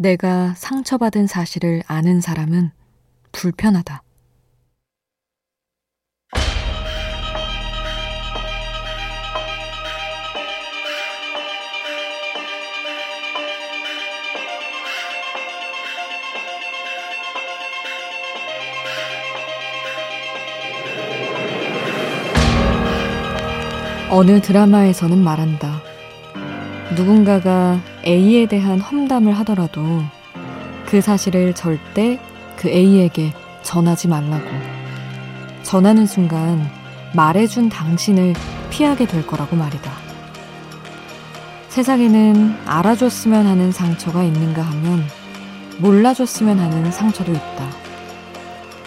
내가 상처받은 사실을 아는 사람은 불편하다. 어느 드라마에서는 말한다. 누군가가 A에 대한 험담을 하더라도 그 사실을 절대 그 A에게 전하지 말라고. 전하는 순간 말해준 당신을 피하게 될 거라고 말이다. 세상에는 알아줬으면 하는 상처가 있는가 하면 몰라줬으면 하는 상처도 있다.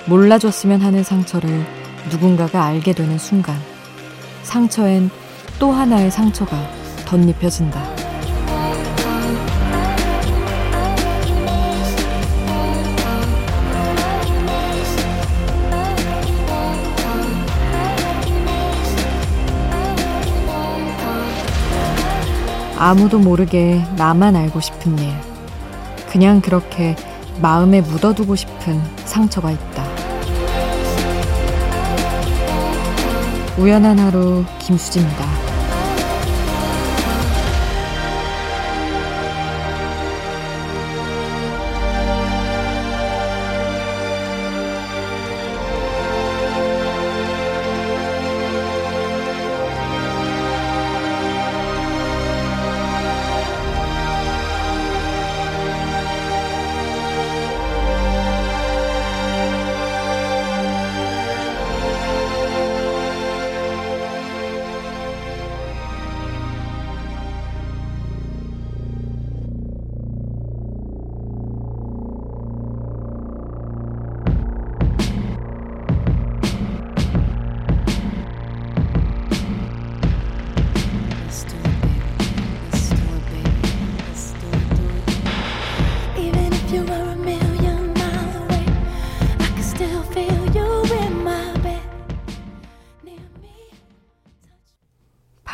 몰라줬으면 하는 상처를 누군가가 알게 되는 순간 상처엔 또 하나의 상처가 덧입혀진다. 아무도 모르게 나만 알고 싶은 일. 그냥 그렇게 마음에 묻어두고 싶은 상처가 있다. 우연한 하루 김수지입니다.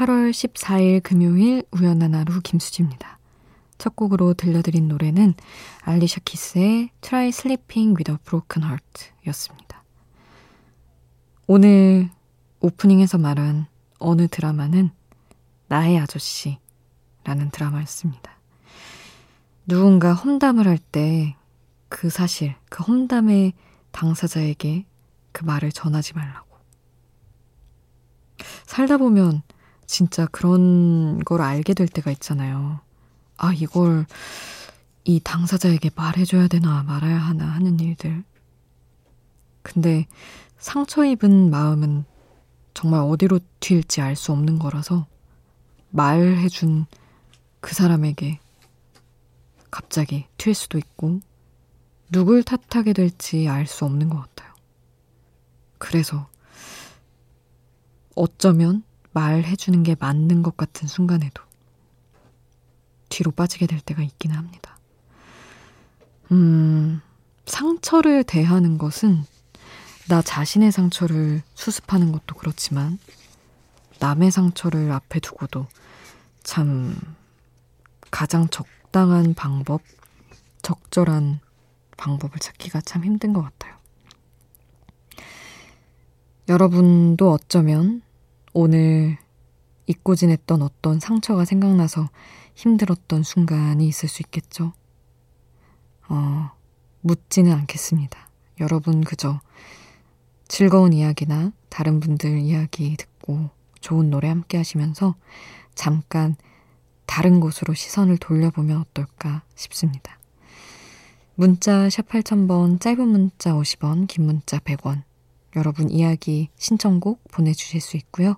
8월 14일 금요일 우연한 하루 김수지입니다. 첫 곡으로 들려드린 노래는 알리샤 키스의 Try Sleeping with a Broken Heart 였습니다. 오늘 오프닝에서 말한 어느 드라마는 나의 아저씨라는 드라마였습니다. 누군가 험담을 할 때 그 사실, 그 험담의 당사자에게 그 말을 전하지 말라고. 살다 보면 진짜 그런 걸 알게 될 때가 있잖아요. 아, 이걸 이 당사자에게 말해줘야 되나 말아야 하나 하는 일들. 근데 상처 입은 마음은 정말 어디로 튈지 알 수 없는 거라서 말해준 그 사람에게 갑자기 튈 수도 있고 누굴 탓하게 될지 알 수 없는 것 같아요. 그래서 어쩌면 말해주는 게 맞는 것 같은 순간에도 뒤로 빠지게 될 때가 있기는 합니다. 음, 상처를 대하는 것은 나 자신의 상처를 수습하는 것도 그렇지만 남의 상처를 앞에 두고도 참 가장 적당한 방법, 적절한 방법을 찾기가 참 힘든 것 같아요. 여러분도 어쩌면 오늘 잊고 지냈던 어떤 상처가 생각나서 힘들었던 순간이 있을 수 있겠죠. 어, 묻지는 않겠습니다. 여러분 그저 즐거운 이야기나 다른 분들 이야기 듣고 좋은 노래 함께 하시면서 잠깐 다른 곳으로 시선을 돌려보면 어떨까 싶습니다. 문자 샵 8000번, 짧은 문자 50원, 긴 문자 100원. 여러분 이야기 신청곡 보내주실 수 있고요.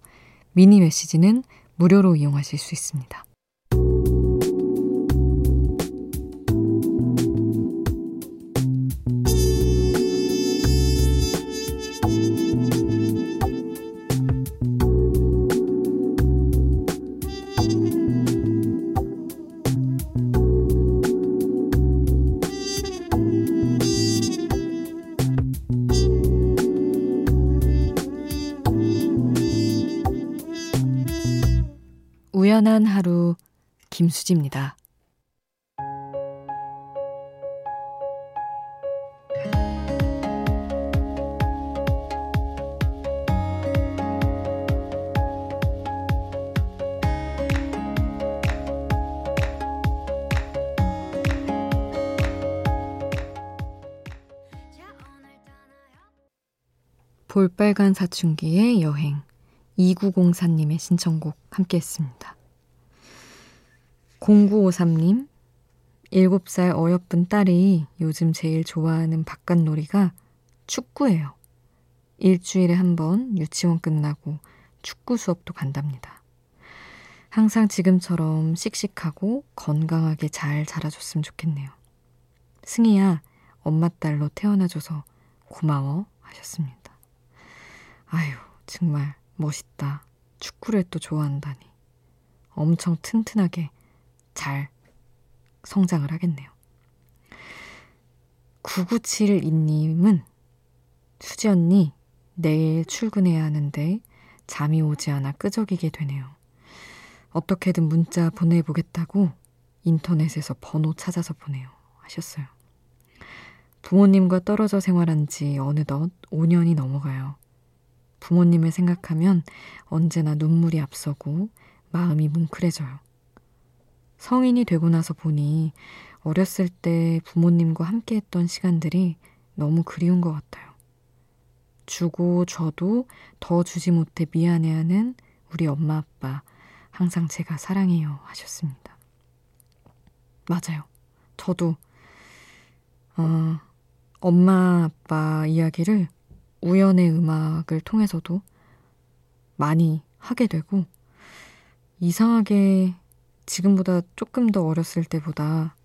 미니 메시지는 무료로 이용하실 수 있습니다. 편안한 하루 김수지입니다. '볼빨간 사춘기의 여행' 2904님의 신청곡 함께 했습니다. 0953님 7살 어여쁜 딸이 요즘 제일 좋아하는 바깥놀이가 축구예요. 일주일에 한 번 유치원 끝나고 축구 수업도 간답니다. 항상 지금처럼 씩씩하고 건강하게 잘 자라줬으면 좋겠네요. 승희야, 엄마 딸로 태어나줘서 고마워 하셨습니다. 아유, 정말 멋있다. 축구를 또 좋아한다니. 엄청 튼튼하게 잘 성장을 하겠네요. 9972님은 수지 언니, 내일 출근해야 하는데 잠이 오지 않아 끄적이게 되네요. 어떻게든 문자 보내보겠다고 인터넷에서 번호 찾아서 보내요. 하셨어요. 부모님과 떨어져 생활한 지 어느덧 5년이 넘어가요. 부모님을 생각하면 언제나 눈물이 앞서고 마음이 뭉클해져요. 성인이 되고 나서 보니 어렸을 때 부모님과 함께 했던 시간들이 너무 그리운 것 같아요. 주고 줘도 더 주지 못해 미안해하는 우리 엄마 아빠 항상 제가 사랑해요 하셨습니다. 맞아요. 저도 어, 엄마 아빠 이야기를 우연의 음악을 통해서도 많이 하게 되고 이상하게 지금보다 조금 더 어렸을 때보다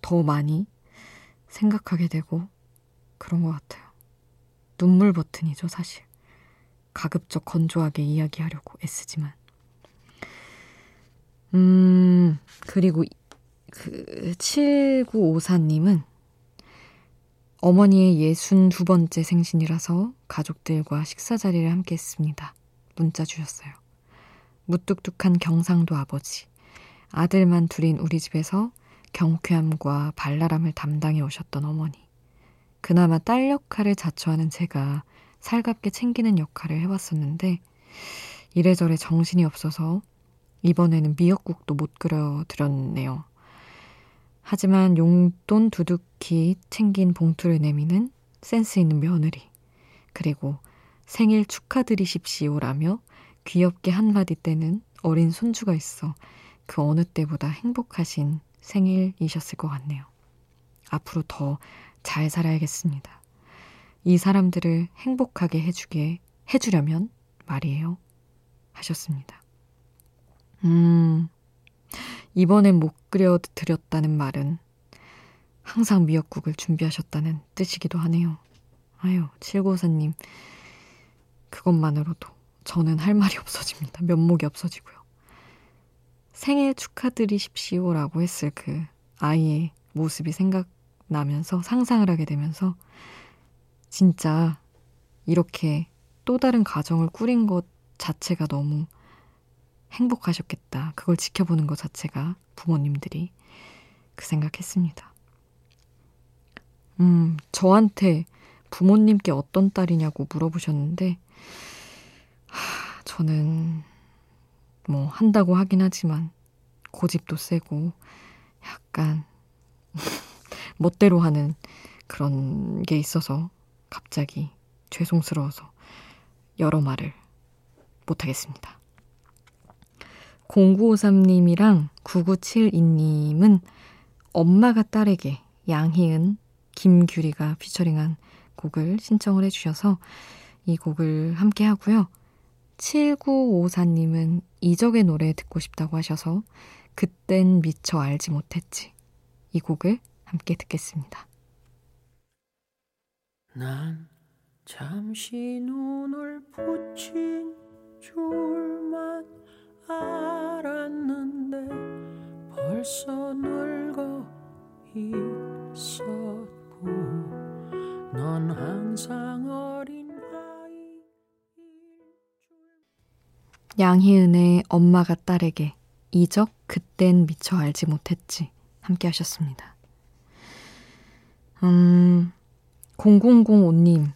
더 많이 생각하게 되고 그런 것 같아요. 눈물 버튼이죠, 사실. 가급적 건조하게 이야기하려고 애쓰지만. 음, 그리고 그 7954님은 어머니의 62번째 생신이라서 가족들과 식사 자리를 함께 했습니다. 문자 주셨어요. 무뚝뚝한 경상도 아버지. 아들만 둘인 우리 집에서 경쾌함과 발랄함을 담당해 오셨던 어머니. 그나마 딸 역할을 자처하는 제가 살갑게 챙기는 역할을 해왔었는데, 이래저래 정신이 없어서 이번에는 미역국도 못 끓여드렸네요. 하지만 용돈 두둑히 챙긴 봉투를 내미는 센스 있는 며느리. 그리고 생일 축하드리십시오라며 귀엽게 한마디 떼는 어린 손주가 있어 그 어느 때보다 행복하신 생일이셨을 것 같네요. 앞으로 더 잘 살아야겠습니다. 이 사람들을 행복하게 해주게, 해주려면 말이에요. 하셨습니다. 음, 이번엔 못 끓여드렸다는 말은 항상 미역국을 준비하셨다는 뜻이기도 하네요. 아유, 794님. 그것만으로도 저는 할 말이 없어집니다. 면목이 없어지고요. 생일 축하드리십시오 라고 했을 그 아이의 모습이 생각나면서 상상을 하게 되면서 진짜 이렇게 또 다른 가정을 꾸린 것 자체가 너무 행복하셨겠다. 그걸 지켜보는 것 자체가 부모님들이 그 생각했습니다. 음, 저한테 부모님께 어떤 딸이냐고 물어보셨는데, 하, 저는 뭐 한다고 하긴 하지만 고집도 세고 약간 멋대로 하는 그런 게 있어서 갑자기 죄송스러워서 여러 말을 못하겠습니다. 0953님이랑 9972님은 엄마가 딸에게 양희은, 김규리가 피처링한 곡을 신청을 해주셔서 이 곡을 함께 하고요. 7954님은 이적의 노래 듣고 싶다고 하셔서 그땐 미처 알지 못했지. 이 곡을 함께 듣겠습니다. 난 잠시 눈을 붙인 줄만 알았는데 벌써 늙어 있었고 넌 항상 어린 양희은의 엄마가 딸에게 이적 그땐 미처 알지 못했지 함께 하셨습니다. 음 0005님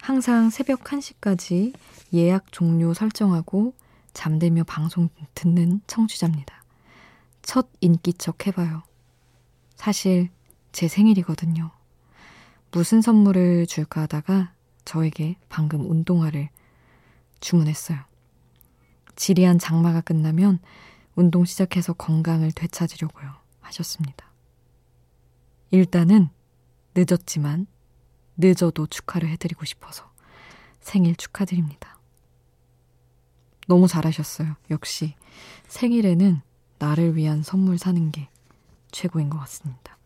항상 새벽 1시까지 예약 종료 설정하고 잠들며 방송 듣는 청취자입니다. 첫 인기척 해봐요. 사실 제 생일이거든요. 무슨 선물을 줄까 하다가 저에게 방금 운동화를 주문했어요. 지리한 장마가 끝나면 운동 시작해서 건강을 되찾으려고요. 하셨습니다. 일단은 늦었지만 늦어도 축하를 해드리고 싶어서 생일 축하드립니다. 너무 잘하셨어요. 역시 생일에는 나를 위한 선물 사는 게 최고인 것 같습니다.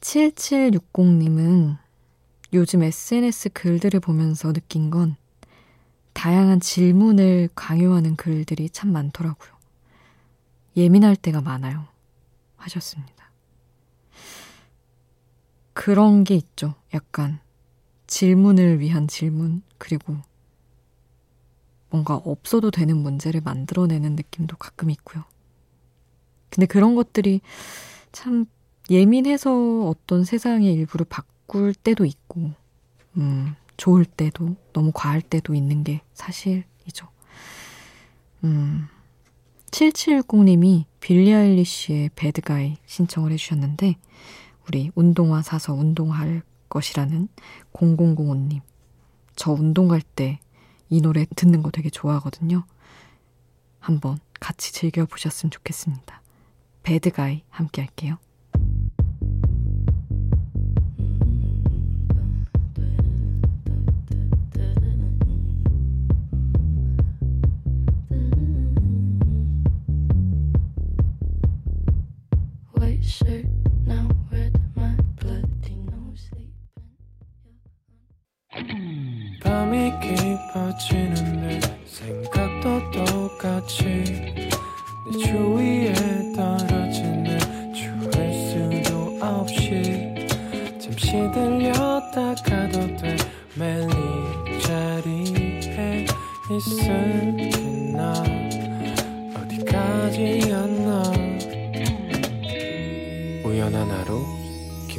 7760님은 요즘 SNS 글들을 보면서 느낀 건 다양한 질문을 강요하는 글들이 참 많더라고요. 예민할 때가 많아요. 하셨습니다. 그런 게 있죠. 약간 질문을 위한 질문, 그리고 뭔가 없어도 되는 문제를 만들어내는 느낌도 가끔 있고요. 근데 그런 것들이 참 예민해서 어떤 세상의 일부를 바꿀 때도 있고, 음, 좋을 때도 너무 과할 때도 있는 게 사실이죠. 음, 7710님이 빌리 아일리쉬의 배드가이 신청을 해주셨는데, 우리 운동화 사서 운동할 것이라는 0005님. 저 운동 갈 때 이 노래 듣는 거 되게 좋아하거든요. 한번 같이 즐겨보셨으면 좋겠습니다. 배드가이 함께 할게요.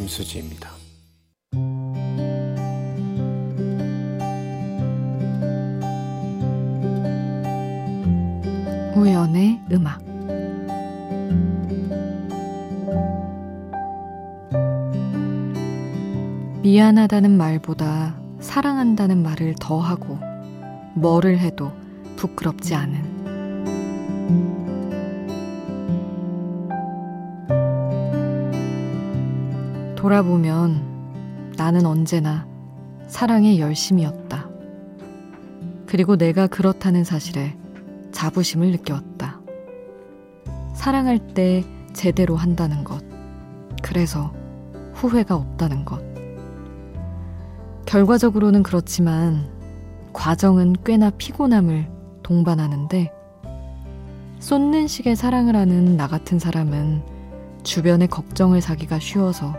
김수지입니다. 우연의 음악 미안하다는 말보다 사랑한다는 말을 더 하고 뭐를 해도 부끄럽지 않은 돌아보면 나는 언제나 사랑의 열심이었다. 그리고 내가 그렇다는 사실에 자부심을 느껴왔다. 사랑할 때 제대로 한다는 것. 그래서 후회가 없다는 것. 결과적으로는 그렇지만 과정은 꽤나 피곤함을 동반하는데 쏟는 식의 사랑을 하는 나 같은 사람은 주변의 걱정을 사기가 쉬워서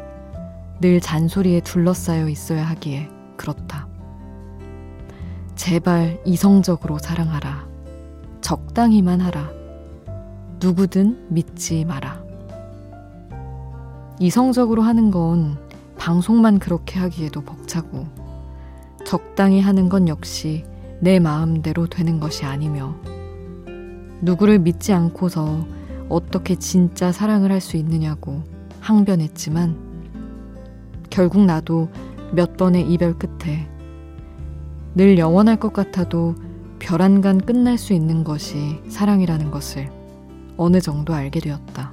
늘 잔소리에 둘러싸여 있어야 하기에 그렇다. 제발 이성적으로 사랑하라. 적당히만 하라. 누구든 믿지 마라. 이성적으로 하는 건 방송만 그렇게 하기에도 벅차고, 적당히 하는 건 역시 내 마음대로 되는 것이 아니며, 누구를 믿지 않고서 어떻게 진짜 사랑을 할 수 있느냐고 항변했지만, 결국 나도 몇 번의 이별 끝에 늘 영원할 것 같아도 별안간 끝날 수 있는 것이 사랑이라는 것을 어느 정도 알게 되었다.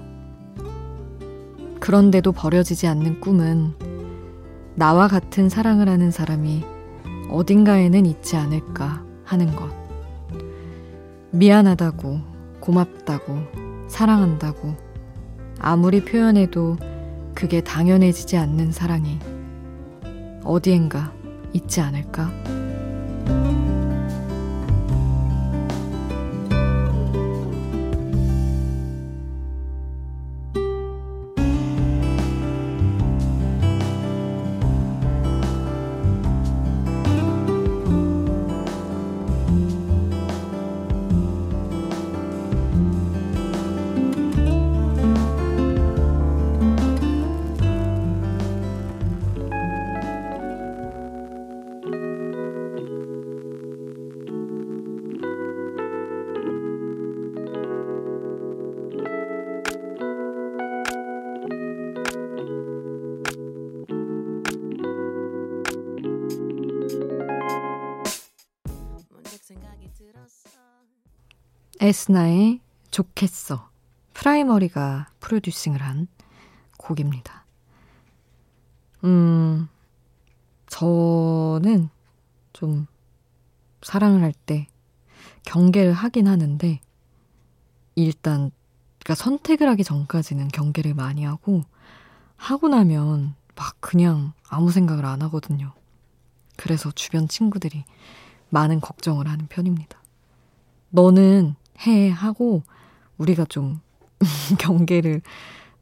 그런데도 버려지지 않는 꿈은 나와 같은 사랑을 하는 사람이 어딘가에는 있지 않을까 하는 것. 미안하다고, 고맙다고, 사랑한다고, 아무리 표현해도 그게 당연해지지 않는 사랑이 어디엔가 있지 않을까? 에스나의 좋겠어. 프라이머리가 프로듀싱을 한 곡입니다. 음, 저는 좀 사랑을 할 때 경계를 하긴 하는데, 일단, 그러니까 선택을 하기 전까지는 경계를 많이 하고, 하고 나면 막 그냥 아무 생각을 안 하거든요. 그래서 주변 친구들이 많은 걱정을 하는 편입니다. 너는 해 하고 우리가 좀 경계를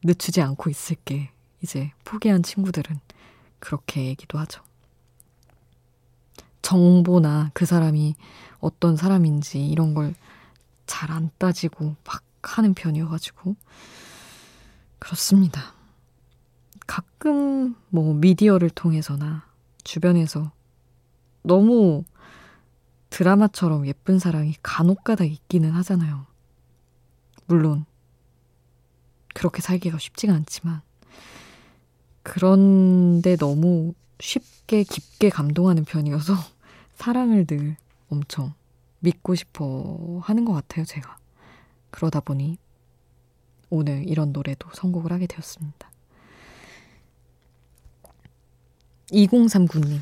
늦추지 않고 있을게. 이제 포기한 친구들은 그렇게 얘기도 하죠. 정보나 그 사람이 어떤 사람인지 이런 걸 잘 안 따지고 막 하는 편이어가지고 그렇습니다. 가끔 뭐 미디어를 통해서나 주변에서 너무 드라마처럼 예쁜 사랑이 간혹가다 있기는 하잖아요. 물론 그렇게 살기가 쉽지가 않지만 그런데 너무 쉽게 깊게 감동하는 편이어서 사랑을 늘 엄청 믿고 싶어 하는 것 같아요, 제가. 그러다 보니 오늘 이런 노래도 선곡을 하게 되었습니다. 2039님.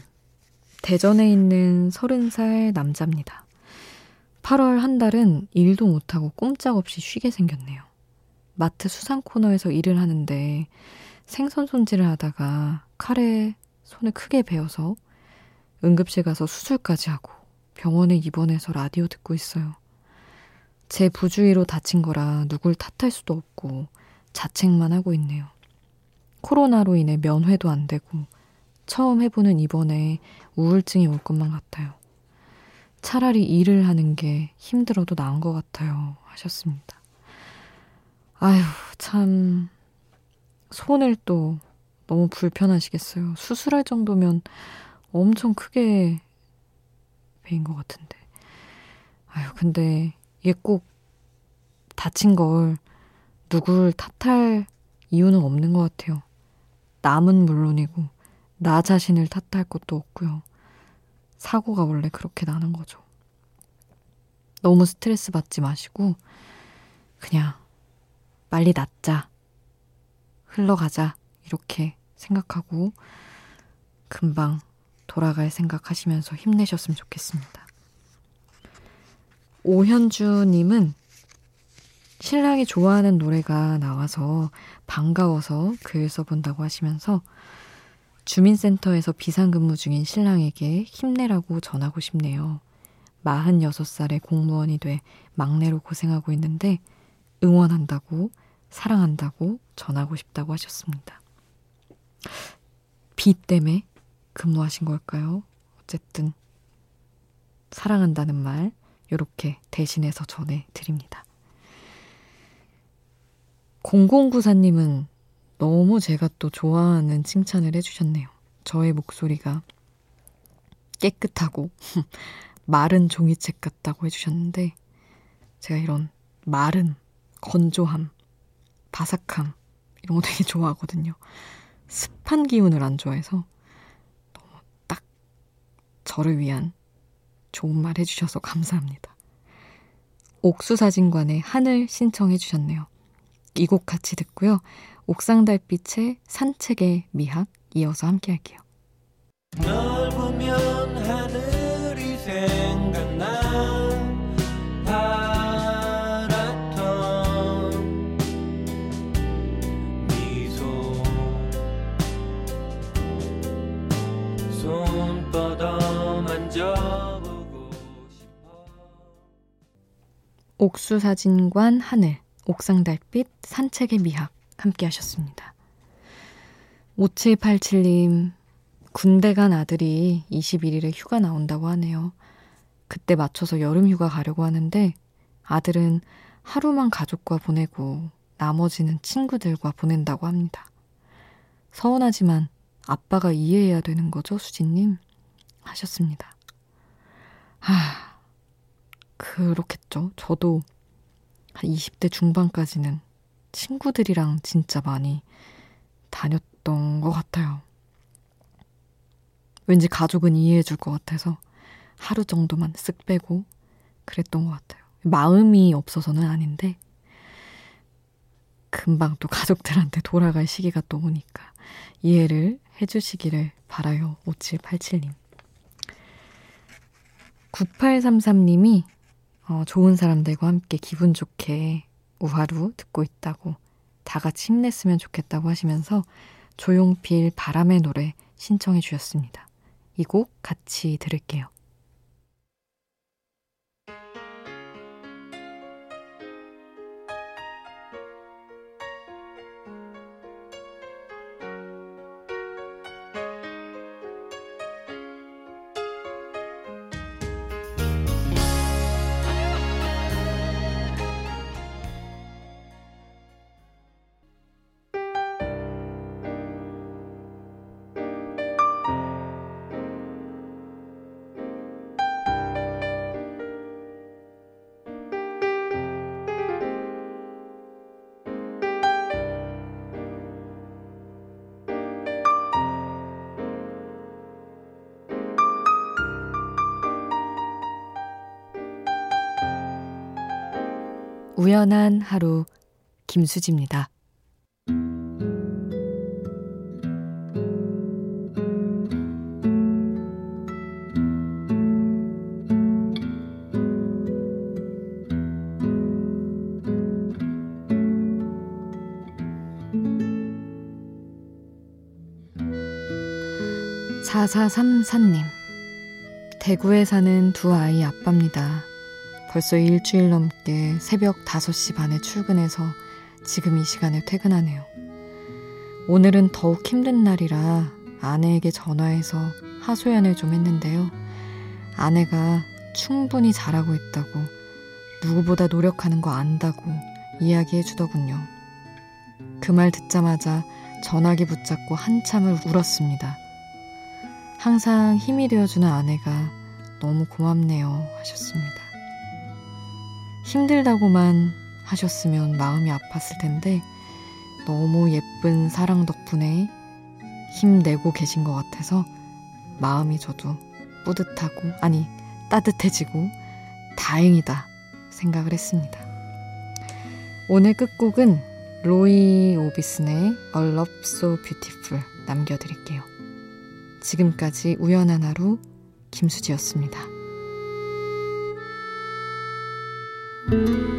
대전에 있는 30살 남자입니다. 8월 한 달은 일도 못하고 꼼짝없이 쉬게 생겼네요. 마트 수상 코너에서 일을 하는데 생선 손질을 하다가 칼에 손을 크게 베어서 응급실 가서 수술까지 하고 병원에 입원해서 라디오 듣고 있어요. 제 부주의로 다친 거라 누굴 탓할 수도 없고 자책만 하고 있네요. 코로나로 인해 면회도 안 되고 처음 해보는 이번에 우울증이 올 것만 같아요. 차라리 일을 하는 게 힘들어도 나은 것 같아요. 하셨습니다. 아휴, 참, 손을 또 너무 불편하시겠어요. 수술할 정도면 엄청 크게 베인 것 같은데. 아휴, 근데 이게 꼭 다친 걸 누굴 탓할 이유는 없는 것 같아요. 남은 물론이고, 나 자신을 탓할 것도 없고요. 사고가 원래 그렇게 나는 거죠. 너무 스트레스 받지 마시고, 그냥 빨리 낫자. 흘러가자. 이렇게 생각하고, 금방 돌아갈 생각하시면서 힘내셨으면 좋겠습니다. 오현주님은 신랑이 좋아하는 노래가 나와서 반가워서 글 써본다고 하시면서 주민센터에서 비상근무 중인 신랑에게 힘내라고 전하고 싶네요. 46살의 공무원이 돼 막내로 고생하고 있는데 응원한다고, 사랑한다고 전하고 싶다고 하셨습니다. 비 때문에 근무하신 걸까요? 어쨌든, 사랑한다는 말, 이렇게 대신해서 전해 드립니다. 0094님은 너무 제가 또 좋아하는 칭찬을 해주셨네요. 저의 목소리가 깨끗하고 마른 종이책 같다고 해주셨는데 제가 이런 마른 건조함, 바삭함 이런 거 되게 좋아하거든요. 습한 기운을 안 좋아해서 너무 딱 저를 위한 좋은 말 해주셔서 감사합니다. 옥수사진관의 하늘 신청해 주셨네요. 이 곡 같이 듣고요. 옥상 달빛의 산책의 미학 이어서 함께 할게요. 옥수사진관 하늘 옥상 달빛 산책의 미학 함께 하셨습니다. 5787님, 군대 간 아들이 21일에 휴가 나온다고 하네요. 그때 맞춰서 여름 휴가 가려고 하는데 아들은 하루만 가족과 보내고 나머지는 친구들과 보낸다고 합니다. 서운하지만 아빠가 이해해야 되는 거죠, 수진님? 하셨습니다. 하, 그렇겠죠. 저도 한 20대 중반까지는 친구들이랑 진짜 많이 다녔던 것 같아요. 왠지 가족은 이해해 줄 것 같아서 하루 정도만 쓱 빼고 그랬던 것 같아요. 마음이 없어서는 아닌데, 금방 또 가족들한테 돌아갈 시기가 또 오니까 이해를 해주시기를 바라요. 5787님. 9833님이 어, 좋은 사람들과 함께 기분 좋게 우하루 듣고 있다고 다 같이 힘냈으면 좋겠다고 하시면서 조용필 바람의 노래 신청해 주셨습니다. 이 곡 같이 들을게요. 우연한 하루 김수지입니다. 4434님. 대구에 사는 두 아이 아빠입니다. 벌써 일주일 넘게 새벽 5시 반에 출근해서 지금 이 시간에 퇴근하네요. 오늘은 더욱 힘든 날이라 아내에게 전화해서 하소연을 좀 했는데요. 아내가 충분히 잘하고 있다고, 누구보다 노력하는 거 안다고 이야기해 주더군요. 그 말 듣자마자 전화기 붙잡고 한참을 울었습니다. 항상 힘이 되어주는 아내가 너무 고맙네요 하셨습니다. 힘들다고만 하셨으면 마음이 아팠을 텐데 너무 예쁜 사랑 덕분에 힘내고 계신 것 같아서 마음이 저도 뿌듯하고 아니 따뜻해지고 다행이다 생각을 했습니다. 오늘 끝곡은 로이 오비슨의 A Love So Beautiful 남겨드릴게요. 지금까지 우연한 하루 김수지였습니다. Thank you